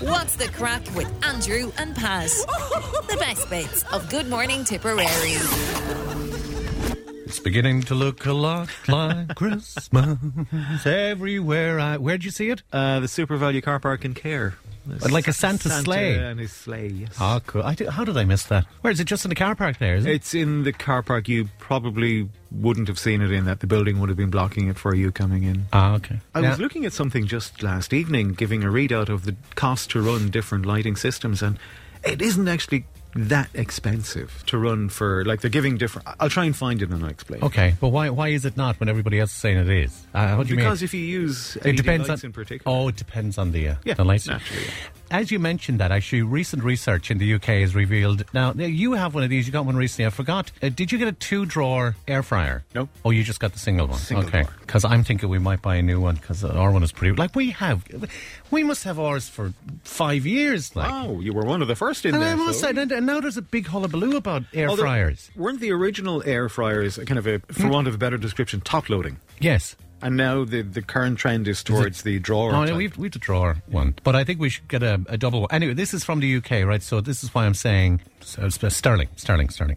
What's the crack with Andrew and Pat? The best bits of Good Morning Tipperary. Beginning to look a lot like Christmas everywhere. I, where'd you see it? Uh, the SuperValu car park in Cahir. Like a Santa sleigh? and his sleigh, yes. Oh, cool. I did, how did I miss that? Where is it? Just in the car park there, is it? It's in the car park. You probably wouldn't have seen it in that. The building would have been blocking it for you coming in. Ah, okay. I Yeah. was looking at something just last evening, giving a readout of the cost to run different lighting systems, and it isn't actually that expensive to run for. Like they're giving different. I'll try and find it and I'll explain. Okay, but why why is it not when everybody else is saying it is? Uh, what do you mean? Because if you use it LED depends on in particular, Oh, it depends on the uh, Yeah, the lights. naturally, yeah. As you mentioned that, actually, recent research in the UK has revealed. Now, you have one of these. You got one recently. I forgot. Uh, did you get a two drawer air fryer? No. Oh, you just got the single one. Single okay. Because I'm thinking we might buy a new one because our one is pretty. Like we have, we must have ours for five years. Like. oh, you were one of the first in And there. I must say, and, and now there's a big hullabaloo about air Although, fryers. Weren't the original air fryers kind of a, for want of a better description, top loading? Yes. And now the, the current trend is towards the drawer. Oh, no, we've, we've the drawer one. But I think we should get a, a double one. Anyway, this is from the UK, right? So this is why I'm saying so sterling, sterling, sterling.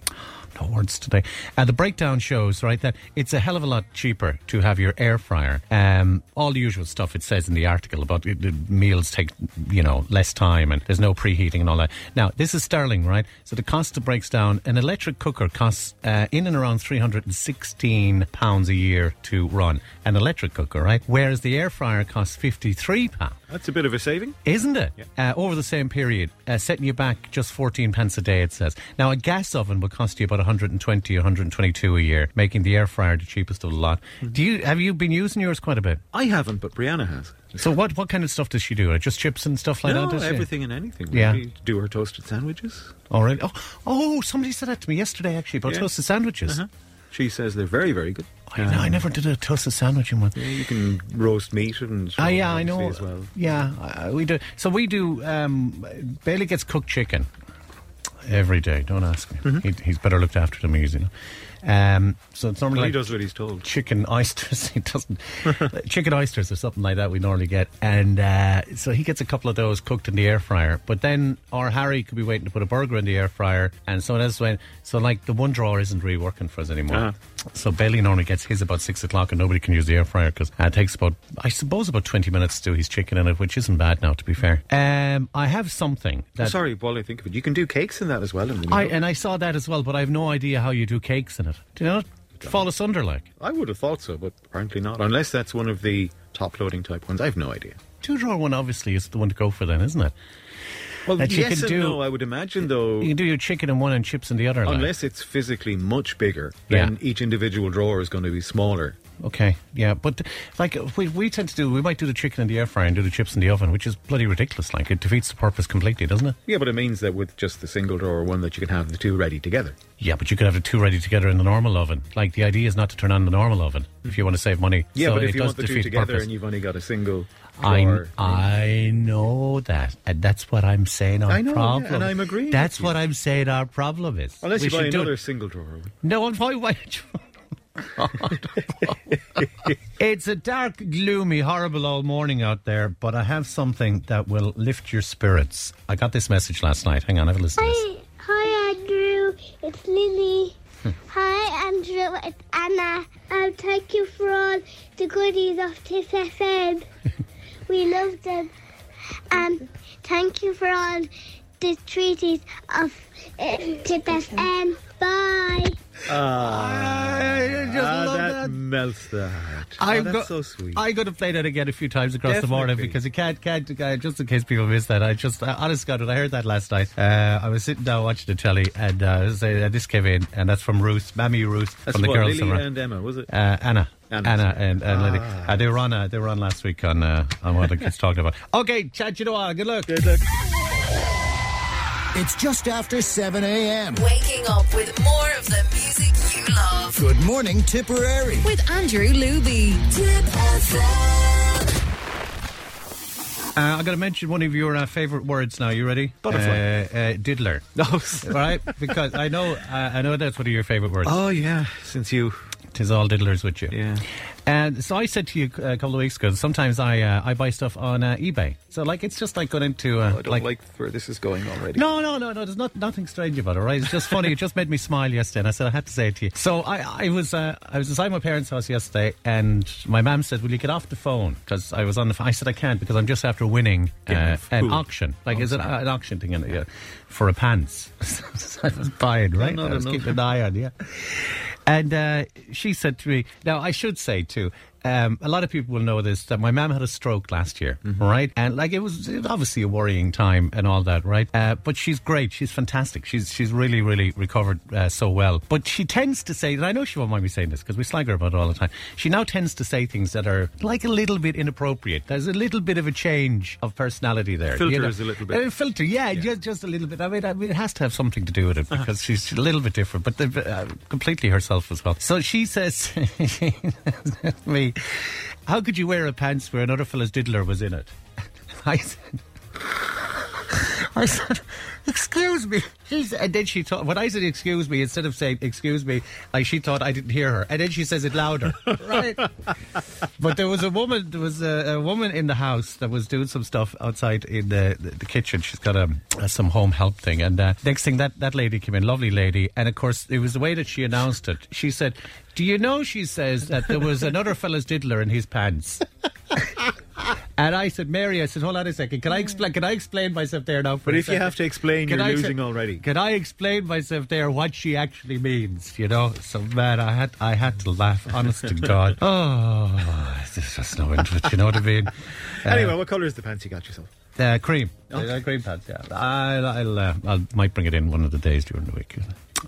No words today. Uh, the breakdown shows, right, that it's a hell of a lot cheaper to have your air fryer. Um, all the usual stuff it says in the article about it, meals take, you know, less time and there's no preheating and all that. Now, this is sterling, right? So the cost it breaks down. An electric cooker costs uh, in and around 316 pounds a year to run. An electric cooker, right? Whereas the air fryer costs 53 pounds. That's a bit of a saving. Isn't it? Uh, over the same period, uh, setting you back just 14 pence a day, it says. Now, a gas oven will cost you about 120 122 a year, making the air fryer the cheapest of the lot. Do you Have you been using yours quite a bit? I haven't, but Brianna has. So, what, what kind of stuff does she do? Uh, Just chips and stuff like no, that? she? everything and anything. Yeah. Do her toasted sandwiches. All right. Oh, oh, somebody said that to me yesterday, actually, about Yeah. toasted sandwiches. Uh-huh. She says they're very, very good. I, I never did a toasted sandwich in one. Yeah, you can roast meat and. Ah, yeah, I know. As well. Yeah, uh, we do. So we do. Um, Bailey gets cooked chicken every day. Don't ask me. He, he's better looked after than me, you know. Um, so it's normally Well, he like does what he's told. chicken oysters. he doesn't chicken oysters or something like that. We normally get, and uh, so he gets a couple of those cooked in the air fryer. But then our Harry could be waiting to put a burger in the air fryer, and someone else went. So like the one drawer isn't really working for us anymore. Ah. So Bailey normally gets his about six o'clock, and nobody can use the air fryer because uh, it takes about, I suppose, about twenty minutes to do his chicken in it, which isn't bad now, to be fair. Um, I have something that. Sorry, while I think of it, you can do cakes in that as well. I, and I saw that as well, but I have no idea how you do cakes in it. Do you know? Fall asunder like. I would have thought so, but apparently not. Unless that's one of the top loading type ones. I have no idea. Two drawer one obviously is the one to go for then, isn't it? Well, That you yes can and do- no. I would imagine though. You can do your chicken in one and chips in the other. Unless it's physically much bigger, Yeah. then each individual drawer is going to be smaller. Okay, yeah, but like we, we tend to do, we might do the chicken in the air fryer and do the chips in the oven, which is bloody ridiculous. Like it defeats the purpose completely, doesn't it? Yeah, but it means that with just the single drawer one, that you can have the two ready together. Yeah, but you could have the two ready together in the normal oven. Like the idea is not to turn on the normal oven if you want to save money. Yeah, So but if you want the two together purpose. and you've only got a single I, I know that, and that's what I'm saying. Our I know, yeah, problem, and I'm agreeing That's with you. what I'm saying. Our problem is unless We you buy another it. single drawer. No, and why? why it's a dark, gloomy, horrible old morning out there, but I have something that will lift your spirits. I got this message last night. Hang on, have a listen to this. Hi, hi Andrew. It's Lily. hi Andrew. It's Anna. Um, thank you for all the goodies of Tip FM. we love them. Um, thank you for all the treaties of uh, Tip FM. Bye. I just Ah, love that, that. melts the heart. I'm oh, that's go- so sweet. I'm going to play that again a few times across the morning because you can't, can't, uh, just in case people miss that. I just, uh, honest God, when I heard that last night, uh, I was sitting down watching the telly and uh, uh, this came in, and that's from Ruth, Mammy Ruth That's from the what, girls. Lily Summer. and Emma, was it? Uh, Anna. Anna. Anna, and, and Lily. Ah. Uh, they were on. Uh, they were on last week on uh, on what the kids talking about. Okay, chat you know what? Good luck. Good luck. It's just after 7 a.m. Waking up with more of the music you love. Good morning, Tipperary. With Andrew Luby. Tip FM. Uh, I'm going to mention one of your uh, favourite words now. You ready? Butterfly. Uh, uh, diddler. No. All right, because I know uh, I know that's one of your favourite words. oh yeah, since you Tis all diddlers with you. Yeah. And so I said to you a couple of weeks ago. Sometimes I uh, I buy stuff on uh, eBay. So like it's just like going into uh, I don't like, where this is going already. no, no, no, no. There's not nothing strange about it, right? It's just funny. it just made me smile yesterday, and I said I had to say it to you. So I, I was, uh, I was inside my parents' house yesterday, and my mum said, "Will you get off the phone?" Because I was on the. Phone. I said I can't because I'm just after winning uh, an auction. Like, is it an auction thing in it? Yeah, for a pants. I was buying, right? no, I was no. keeping an eye on, yeah. And uh, she said to me, now I should say too, um, a lot of people will know this that my mum had a stroke last year, Mm-hmm. right? And like it was it was obviously a worrying time and all that, right? Uh, but she's great. She's fantastic. She's she's really really recovered uh, so well. But she tends to say, and I know she won't mind me saying this because we slag her about it all the time. She now tends to say things that are like a little bit inappropriate. There's a little bit of a change of personality there. Filters a little bit. Uh, filter, yeah, Just, just a little bit. I mean, I mean, it has to have something to do with it because she's a little bit different, but uh, completely herself as well. So she says to How could you wear a pants where another fella's diddler was in it? I said, I said, excuse me. She said, and then she thought, when I said excuse me, instead of saying excuse me, like she thought I didn't hear her. And then she says it louder. right? But there was a woman, there was a, a woman in the house that was doing some stuff outside in the, the, the kitchen. She's got a, a some home help thing. And uh, next thing, that, that lady came in, lovely lady. And of course, it was the way that she announced it. She said, Do you know, she says, that there was another fella's diddler in his pants? And I said, Mary, I said, hold on a second. Can I explain? Can I explain myself there now? For But if you have to explain, Can you're I losing say- already. Can I explain myself there what she actually means? You know, so man, I had I had to laugh. Honest to God. Oh, there's just no interest. You know what I mean? anyway, what colour is the pants you got yourself? Uh, cream, uh, cream pants. Yeah, I'll I'll, uh, I'll might bring it in one of the days during the week.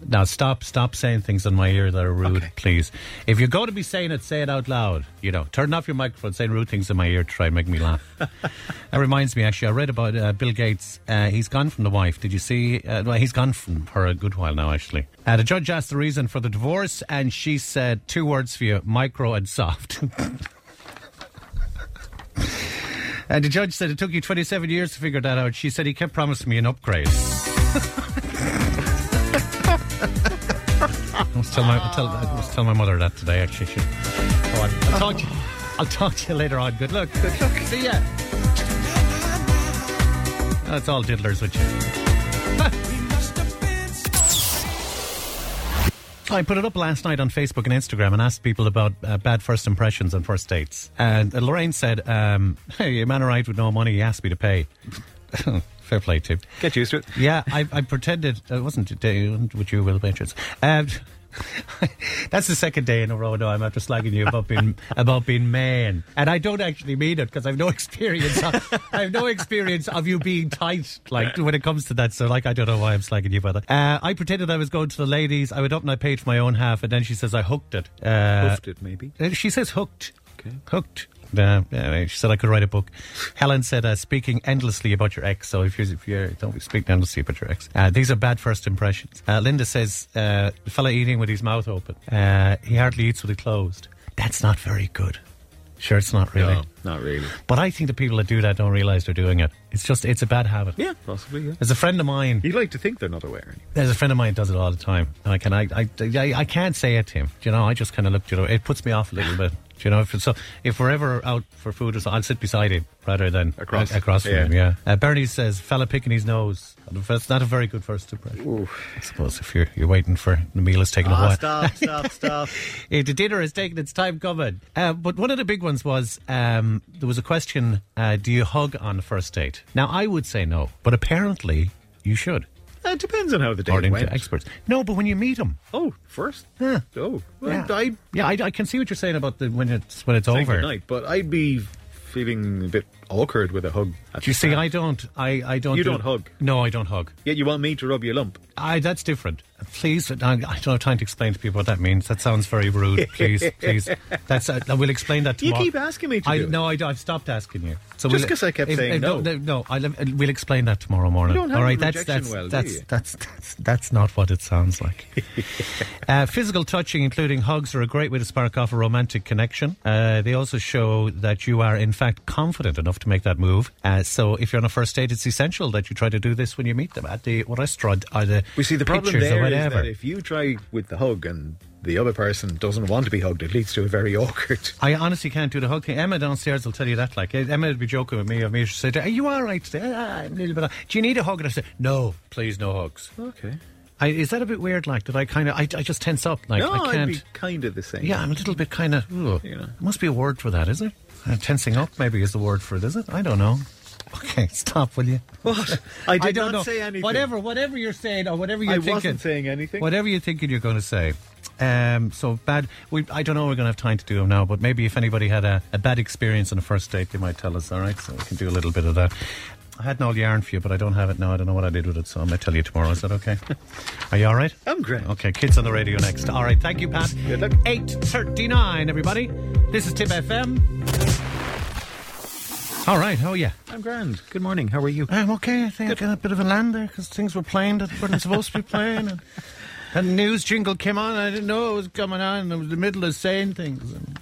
Now stop stop saying things in my ear that are rude, Okay. please. If you're going to be saying it, say it out loud. You know, turn off your microphone, saying rude things in my ear to try and make me laugh. that reminds me, actually, I read about uh, Bill Gates. Uh, he's gone from the wife. Did you see? Uh, well, he's gone from her a good while now, actually. Uh, the judge asked the reason for the divorce, and she said two words for you: micro and soft. And the judge said it took you 27 years to figure that out. She said he kept promising me an upgrade. tell my, I'll tell, I was tell my mother that today, actually. She, go on. I'll, talk to you, I'll talk to you later on. Good luck. Good luck. See ya. That's all diddlers with you. I put it up last night on Facebook and Instagram and asked people about uh, bad first impressions on first dates. And uh, Lorraine said, um, Hey, a man arrived with no money, he asked me to pay. Fair play, Tim. Get used to it. Yeah, I, I pretended it wasn't uh, with you, Will Patriots. Um, that's the second day in a row now I'm after slagging you about being about being man, and I don't actually mean it because I've no experience. Of, I have no experience of you being tight, like when it comes to that. So, like, I don't know why I'm slagging you about that. Uh, I pretended I was going to the ladies. I went up and I paid for my own half, and then she says I hooked it. Uh, Hoofed it, maybe. uh, She says hooked. Okay. Hooked. Uh, she said I could write a book. Helen said uh, speaking endlessly about your ex. So if you if you don't speak endlessly about your ex, uh, these are bad first impressions. Uh, Linda says uh, the fella eating with his mouth open. Uh, he hardly eats with it closed. That's not very good. Sure, it's not really. No, not really. But I think the people that do that don't realise they're doing it. It's just it's a bad habit. Yeah, possibly, yeah. There's a friend of mine. You'd like to think they're not aware. Anyway. There's a friend of mine does it all the time. And I can I I, I, I can't say it to him. Do You know, I just kind of look. You know, it puts me off a little bit. Do You know, if it's, so if we're ever out for food or something, I'll sit beside him rather than Across. a- across from Yeah. him. Yeah. Uh, Bernie says, "Fella picking his nose." That's not a very good first impression. I suppose if you're you're waiting for the meal is taking a while. stop, stop, stop. The dinner is taking its time coming. Uh, but one of the big ones was um, there was a question: uh, Do you hug on the first date? Now I would say no, but apparently you should, Uh, it depends on how the day according went. to experts. No, but when you meet them, Oh, first? Yeah. Oh, well, yeah, I yeah, I, I can see what you're saying about the when it's when it's over. night, but I'd be feeling a bit awkward with a hug. You see? start. I don't. I, I don't. You do- don't hug? No, I don't hug. Yet you want me to rub you a lump. I, that's different. Please, I, I don't have time to explain to people what that means. That sounds very rude. Please, please. That's. Uh, I will explain that Tomorrow. You keep asking me to I, do it. No, I, have stopped asking you. So Just we'll- 'cause I kept if- saying if- no. No, no I'll, we'll explain that tomorrow morning. You don't have All right, that's that's well, do that's, that's that's that's not what it sounds like. uh, physical touching, including hugs, are a great way to spark off a romantic connection. Uh, they also show that you are, in fact, confident enough to make that move. Uh, so, if you're on a first date, it's essential that you try to do this when you meet them at the restaurant or the We see the problem pictures or there is whatever. that if you try with the hug and the other person doesn't want to be hugged, it leads to a very awkward. I honestly can't do the hug thing. Emma downstairs will tell you that. Like Emma would be joking with me. I mean, she'd say, "Are you all right today? Ah, I'm a little bit. Do you need a hug?" And I say, "No, please, no hugs." Okay. I, is that a bit weird? Like, did I kind of? I, I just tense up. Like, No, I I'd can't. be kind of the same. Yeah, I'm a little bit kind of. You know. Must be a word for that, is it? Uh, tensing up, maybe is the word for it, is it? I don't know. Okay, stop, will you? What? I did don't not know. say anything. Whatever, whatever you're saying or whatever you're I thinking. I wasn't saying anything. Whatever you're thinking, you're going to say. Um, so bad. We, I don't know. We're going to have time to do them now, but maybe if anybody had a, a bad experience on a first date, they might tell us. All right, so we can do a little bit of that. I had an old yarn for you, but I don't have it now. I don't know what I did with it, so I might tell you tomorrow. Is that okay? Are you all right? I'm great. Okay, kids on the radio next. All right, thank you, Pat. Good luck. Eight thirty-nine, everybody. This is Tip FM. All right, oh yeah. I'm grand. Good morning. How are you? I'm okay. I think I got a bit of a land there because things were playing that weren't supposed to be playing. And, and the news jingle came on. I didn't know it was coming on. And I was in the middle of saying things. And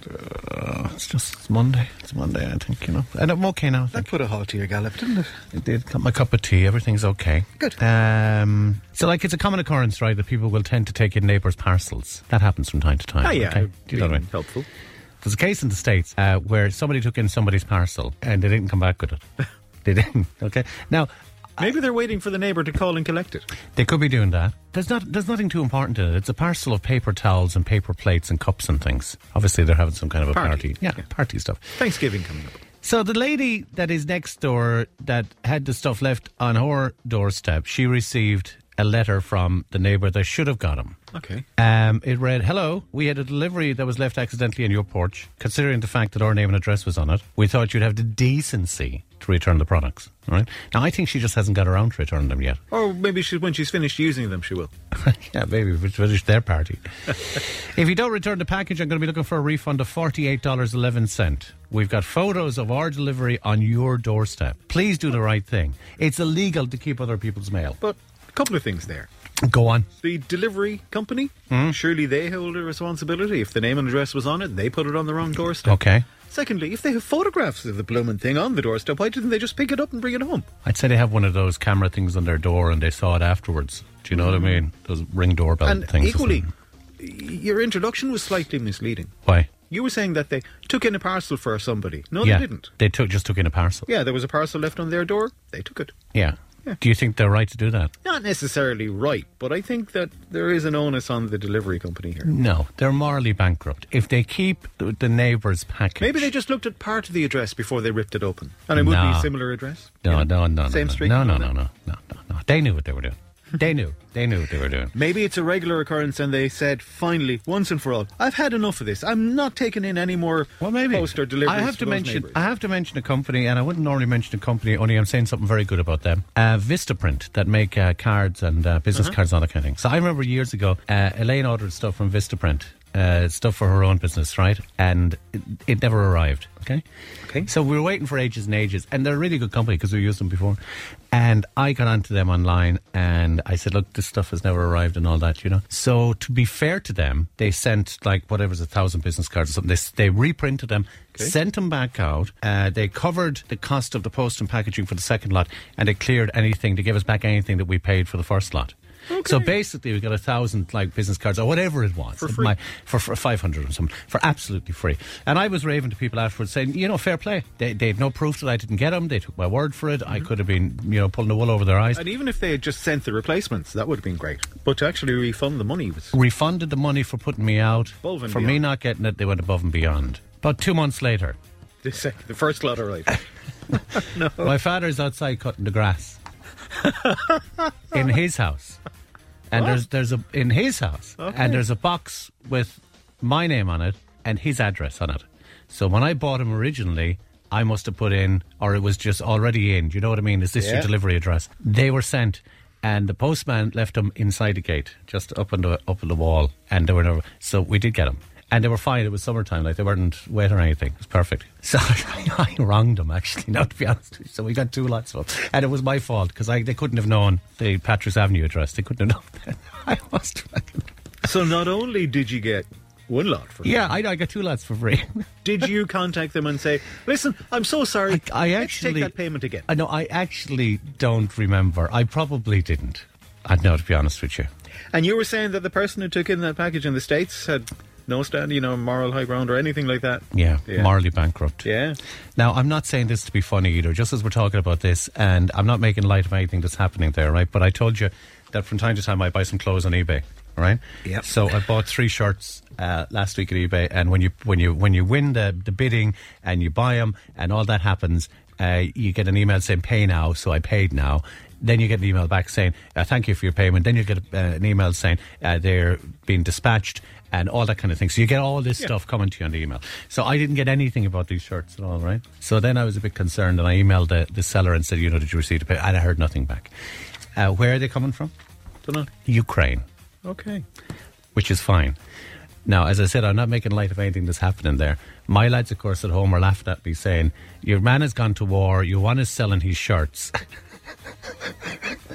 uh, it's just it's Monday. It's Monday, I think, you know. And I'm okay now. I That put a halt to your gallop, didn't it? It did. Got my cup of tea. Everything's okay. Good. Um, so, like, it's a common occurrence, right, that people will tend to take in neighbours' parcels. That happens from time to time. Ah, yeah. okay? Do you know what I mean? Helpful. There's a case in the States uh, where somebody took in somebody's parcel and they didn't come back with it. they didn't. Okay. Now, Maybe they're waiting for the neighbour to call and collect it. they could be doing that. There's not. There's nothing too important in it. It's a parcel of paper towels and paper plates and cups and things. Obviously, they're having some kind of a Party. party. Yeah, Yeah. party stuff. Thanksgiving coming up. So the lady that is next door that had the stuff left on her doorstep, she received a letter from the neighbour that should have got him. Okay. Um, it read, Hello, we had a delivery that was left accidentally on your porch. Considering the fact that our name and address was on it, we thought you'd have the decency to return the products. All right. Now, I think she just hasn't got around to returning them yet. Or maybe she, when she's finished using them, she will. yeah, maybe if it's finished their party. if you don't return the package, I'm going to be looking for a refund of $48.11. We've got photos of our delivery on your doorstep. Please do the right thing. It's illegal to keep other people's mail. But couple of things there. Go on. The delivery company, Hmm? surely they hold a responsibility. If the name and address was on it, they put it on the wrong doorstep. Okay. Secondly, if they have photographs of the blooming thing on the doorstep, why didn't they just pick it up and bring it home? I'd say they have one of those camera things on their door and they saw it afterwards. Do you know what I mean? Those ring doorbell and things. equally, your introduction was slightly misleading. Why? You were saying that they took in a parcel for somebody. No, yeah. they didn't. They took, just took in a parcel. Yeah, there was a parcel left on their door. They took it. Yeah. Yeah. Do you think they're right to do that? Not necessarily right, but I think that there is an onus on the delivery company here. No, they're morally bankrupt. If they keep the, the neighbour's package. Maybe they just looked at part of the address before they ripped it open. And it would No. be similar address. No, you know, no, no, no. Same no, street. No, no, no, no, no, no, no. They knew what they were doing. They knew. They knew what they were doing. Maybe it's a regular occurrence and they said, finally, once and for all, I've had enough of this. I'm not taking in any more Well, maybe. post or deliveries I have to those mention. neighbours. I have to mention a company, and I wouldn't normally mention a company. Only I'm saying something very good about them. Uh, Vistaprint that make uh, cards and uh, business Uh-huh. cards, and all that kind of thing. So I remember years ago, uh, Elaine ordered stuff from Vistaprint, uh, stuff for her own business, right? And it, it never arrived. Okay. Okay. So we were waiting for ages and ages, and they're a really good company because we used them before. And I got onto them online, and I said, "Look, this stuff has never arrived, and all that, you know." So to be fair to them, they sent like whatever's a thousand business cards or something. They, they reprinted them, sent them back out. Uh, they covered the cost of the post and packaging for the second lot, and they cleared anything to give us back anything that we paid for the first lot. So basically, we got a thousand like business cards or whatever it was For free. My- for, for five hundred or something for absolutely free. And I was raving to people afterwards, saying, you know, fair play. They they had no proof that I didn't get them. They took my word for it. I Mm-hmm. could have been, you know, pulling the wool over their eyes. And even if they had just sent the replacements, that would have been great. But to actually refund the money was. Refunded the money for putting me out. For me not getting it, they went above and beyond. About two months later, The, sec- the first lot arrived. my father's outside cutting the grass in his house, and there's there's a in his house, and there's a box with my name on it and his address on it. So when I bought him originally, I must have put in, or it was just already in. Do you know what I mean? Is this your delivery address? They were sent. And the postman left them inside the gate, just up on the up on the wall, and they were never. So we did get them, and they were fine. It was summertime, like they weren't wet or anything. It was perfect. So I, I wronged them actually. Now to be honest, so we got two lots of them, and it was my fault because they couldn't have known the Patrick's Avenue address. They couldn't have known. That. I must. so not only did you get one lot for Yeah, I, I got two lots for free. did you contact them and say, listen, I'm so sorry. I, I actually take that payment again. I know. I actually don't remember. I probably didn't. I know to be honest with you. And you were saying that the person who took in that package in the States had no stand, you know, moral high ground or anything like that. Yeah, Yeah. morally bankrupt. Yeah. Now, I'm not saying this to be funny either, just as we're talking about this, and I'm not making light of anything that's happening there, right? But I told you that from time to time I buy some clothes on eBay, right? Yep. So I bought three shirts uh, last week at eBay, and when you when you when you win the the bidding and you buy them and all that happens, uh, you get an email saying pay now. So I paid now. Then you get an email back saying uh, thank you for your payment. Then you get uh, an email saying uh, they're being dispatched and all that kind of thing. So you get all this stuff coming to you on the email. So I didn't get anything about these shirts at all, right? So then I was a bit concerned and I emailed the, the seller and said, you know, did you receive the pay? And I heard nothing back. Uh, where are they coming from? Don't know. Ukraine, Okay. which is fine. Now, as I said, I'm not making light of anything that's happening there. My lads, of course, at home are laughing at me saying, Your man has gone to war, your one is selling his shirts.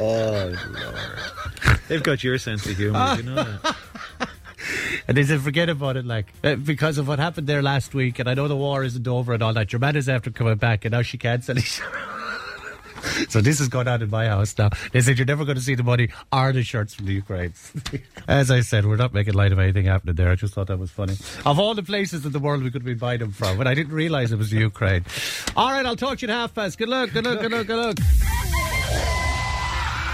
Oh, Lord. They've got your sense of humour, you know that. And they said, forget about it, like, uh, because of what happened there last week, and I know the war isn't over and all that. Your man is after coming back, and now she can't sell his So this is going on in my house now. They said you're never going to see the money or the shirts from the Ukraine. As I said, we're not making light of anything happening there. I just thought that was funny. Of all the places in the world we could be buying them from, but I didn't realise it was the Ukraine. All right, I'll talk to you at half past. Good luck, good luck, good luck, good luck.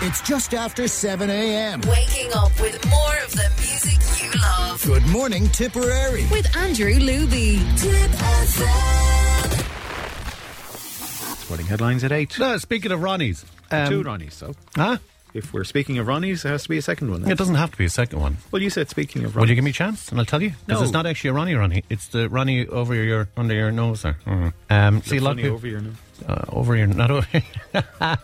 It's just after 7 a.m. Waking up Good morning, Tipperary. With Andrew Luby. Tip FM. Sporting headlines at 8. No, speaking of Ronnie's. Um, Two Ronnies, so. Huh? If we're speaking of Ronnies, there has to be a second one. It doesn't have to be a second one. Well, you said speaking of Ronnies. Will you give me a chance and I'll tell you? Because No. it's not actually a Ronnie Ronnie. It's the Ronnie over your under your nose there. Mhm. Um, see a lot of people over your nose. uh, over your not over.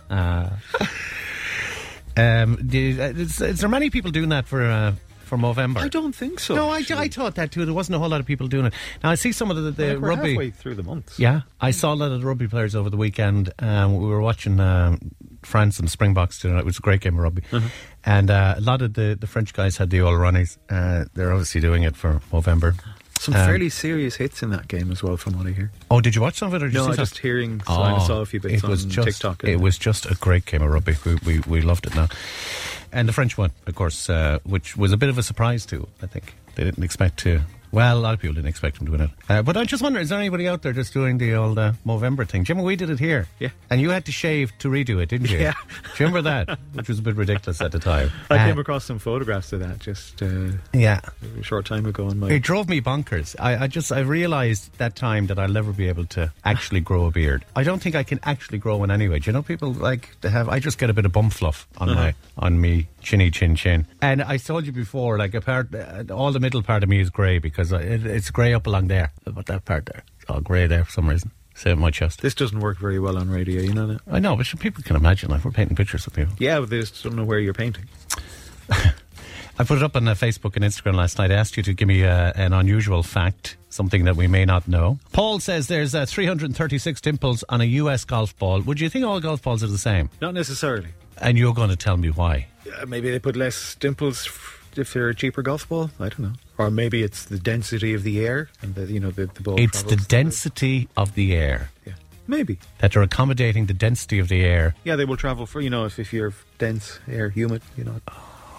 um, do, uh, is, is there many people doing that for uh, for November. I don't think so. No, I, actually. I thought that too. There wasn't a whole lot of people doing it. Now I see some of the, the Like, we're rugby. halfway through the month. Yeah, I saw a lot of the rugby players over the weekend. Um, we were watching um, France and Springboks tonight. It was a great game of rugby. Uh-huh. And uh, a lot of the, the French guys had the old Ronnies. Uh, they're obviously doing it for November. Some Um, fairly serious hits in that game as well, from what I hear. Oh, did you watch some of it? Or did No, you I see some? just hearing. So I saw a few bits it was on just, TikTok. It was just a great game of rugby. We, we, we loved it now. And the French one, of course, uh, which was a bit of a surprise too, I think. They didn't expect to. Well, a lot of people didn't expect him to win it. Uh, but I just wonder, is there anybody out there just doing the old uh, Movember thing? Jimmy, we did it here. Yeah. And you had to shave to redo it, didn't you? Yeah. Do you remember that? Which was a bit ridiculous at the time. I Uh, came across some photographs of that just uh, Yeah. a short time ago on my. It drove me bonkers. I, I just I realized that time that I'll never be able to actually grow a beard. I don't think I can actually grow one anyway. Do you know people like to have? I just get a bit of bum fluff on my on me chinny chin chin. And I told you before, like a part, uh, all the middle part of me is grey because I- it, it's grey up along there, but that part there, it's all grey there for some reason. Same my chest. This doesn't work very well on radio, you know that? I know, but people can imagine. Like we're painting pictures of people. Yeah, but they just don't know where you're painting. I put it up on uh, Facebook and Instagram last night. I asked you to give me uh, an unusual fact, something that we may not know. Paul says there's uh, 336 dimples on a US golf ball. Would you think all golf balls are the same? Not necessarily. And you're going to tell me why. Uh, maybe they put less dimples f- if they're a cheaper golf ball. I don't know. Or maybe it's the density of the air and the you know the, the ball. It's the density of the air. Yeah, maybe. That they're accommodating the density of the air. Yeah, they will travel for you know if if you're dense air, humid, you know,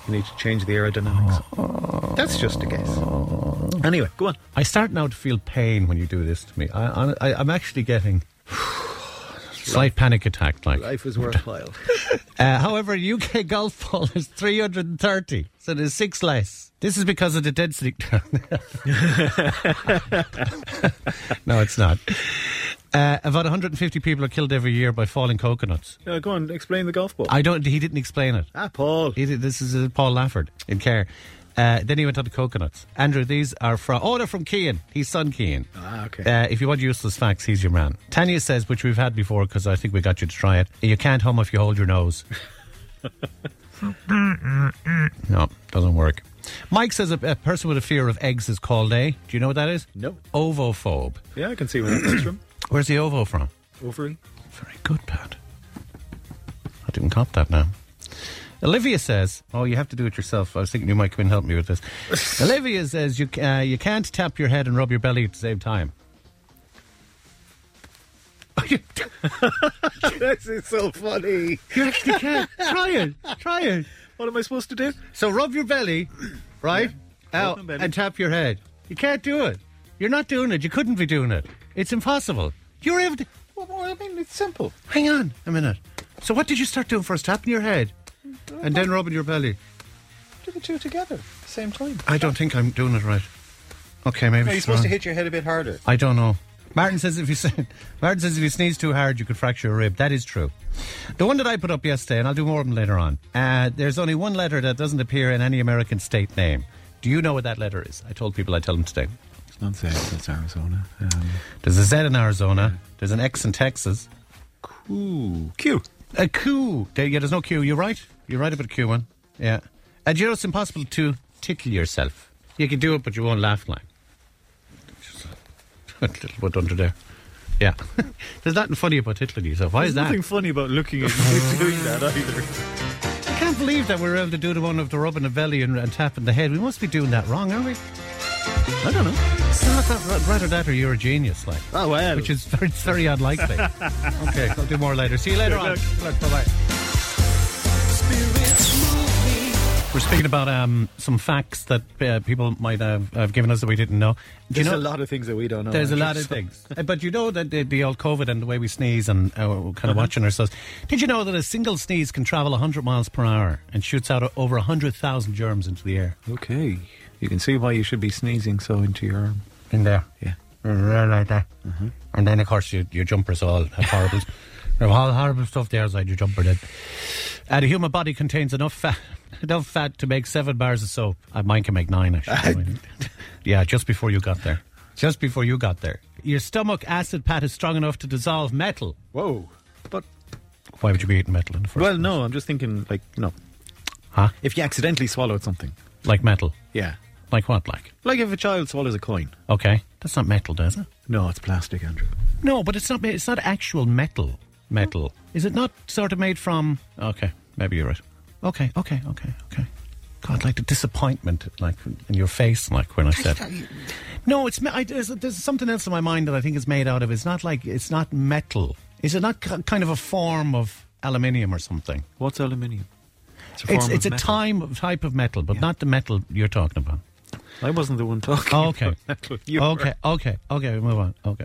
you need to change the aerodynamics. That's just a guess. Anyway, go on. I start now to feel pain when you do this to me. I, I, I'm actually getting slight panic attack. Like, Life is worthwhile. Uh, however, UK golf ball is 330, so there's six less. This is because of the density. no, it's not. Uh, about 150 people are killed every year by falling coconuts. uh, go on, explain the golf ball. I don't. He didn't explain it. ah, Paul. He did, this is uh, Paul Lafford in Cahir. Uh, then he went on to coconuts. Andrew, these are from. Oh, they're from Kean. He's son Kean. Ah, okay. Uh, if you want useless facts, he's your man. Tanya says, which we've had before because I think we got you to try it. You can't hum if you hold your nose. no, doesn't work. Mike says a, a person with a fear of eggs is called a. Do you know what that is? No. Ovophobe. Yeah, I can see where that comes from. Where's the ovo from? Ovary. Very good, Pat. I didn't cop that now. Olivia says, "Oh, you have to do it yourself." I was thinking you might come and help me with this. Olivia says, "You uh, you can't tap your head and rub your belly at the same time." this is so funny. You actually can. try it. Try it. What am I supposed to do? So rub your belly, right? Out belly. and tap your head. You can't do it. You're not doing it. You couldn't be doing it. It's impossible. You're able to. Well, I mean, it's simple. Hang on a minute. So what did you start doing first? Tapping your head and then rubbing your belly. Do the two together, same time. I don't think I'm doing it right. Okay, maybe. Are you she's supposed to wrong. hit your head a bit harder? I don't know. Martin says if you say, Martin says if you sneeze too hard, you could fracture a rib. That is true. The one that I put up yesterday, and I'll do more of them later on. Uh, there's only one letter that doesn't appear in any American state name. Do you know what that letter is? I told people I'd tell them today. It's not safe. It's Arizona. Um, There's a Z in Arizona. There's an X in Texas. Ooh, Q. A Q. There, yeah, there's no Q. You're right. You're right about Q one. Yeah. And you know it's impossible to tickle yourself. You can do it, but you won't laugh like. A little bit under there. Yeah. there's nothing funny about tickling yourself. Why is that? nothing funny about looking at you doing that either. I can't believe that we're able to do the one of the rubbing the belly and, and tapping the head. We must be doing that wrong, aren't we? I don't know. It's not that, rather that or you're a genius, like. Oh, well. Which is very, very unlikely. okay, I'll do more later. See you later Good on. luck. Good luck. We're speaking about um, some facts that uh, people might have, have given us that we didn't know. Do you There's know? a lot of things that we don't know. There's a lot of things. Uh, but you know that the, the old COVID and the way we sneeze and uh, we're kind of watching ourselves. Did you know that a single sneeze can travel 100 miles per hour and shoots out over 100,000 germs into the air? Okay. You can see why you should be sneezing so into your arm. In there. Yeah. Right like that. And then, of course, your, your jumpers all have horrible, horrible stuff there inside your jumper. Then, uh, the human body contains enough fat, enough fat to make seven bars of soap. Uh, mine can make nine. Actually, yeah, just before you got there. Just before you got there, your stomach acid pad is strong enough to dissolve metal. Whoa. But, Why would you be eating metal in the first? well, place? no, I'm just thinking, like, no. huh? If you accidentally swallowed something. Like metal? Yeah. Like what? Like Like if a child swallows a coin. okay, that's not metal, does it? No, it's plastic, Andrew. No, but it's not. It's not actual metal. Metal is it not sort of made from? Okay, maybe you're right. Okay, okay, okay, okay. God, like the disappointment, like in your face, like when I said. No, it's. I, there's, there's something else in my mind that I think is made out of. It's not like it's not metal. Is it not ki- kind of a form of aluminium or something? What's aluminium? It's a It's form it's of a metal. time type of metal, but not the metal you're talking about. I wasn't the one talking. Oh, okay. about metal. You okay, okay, okay, we move on. Okay.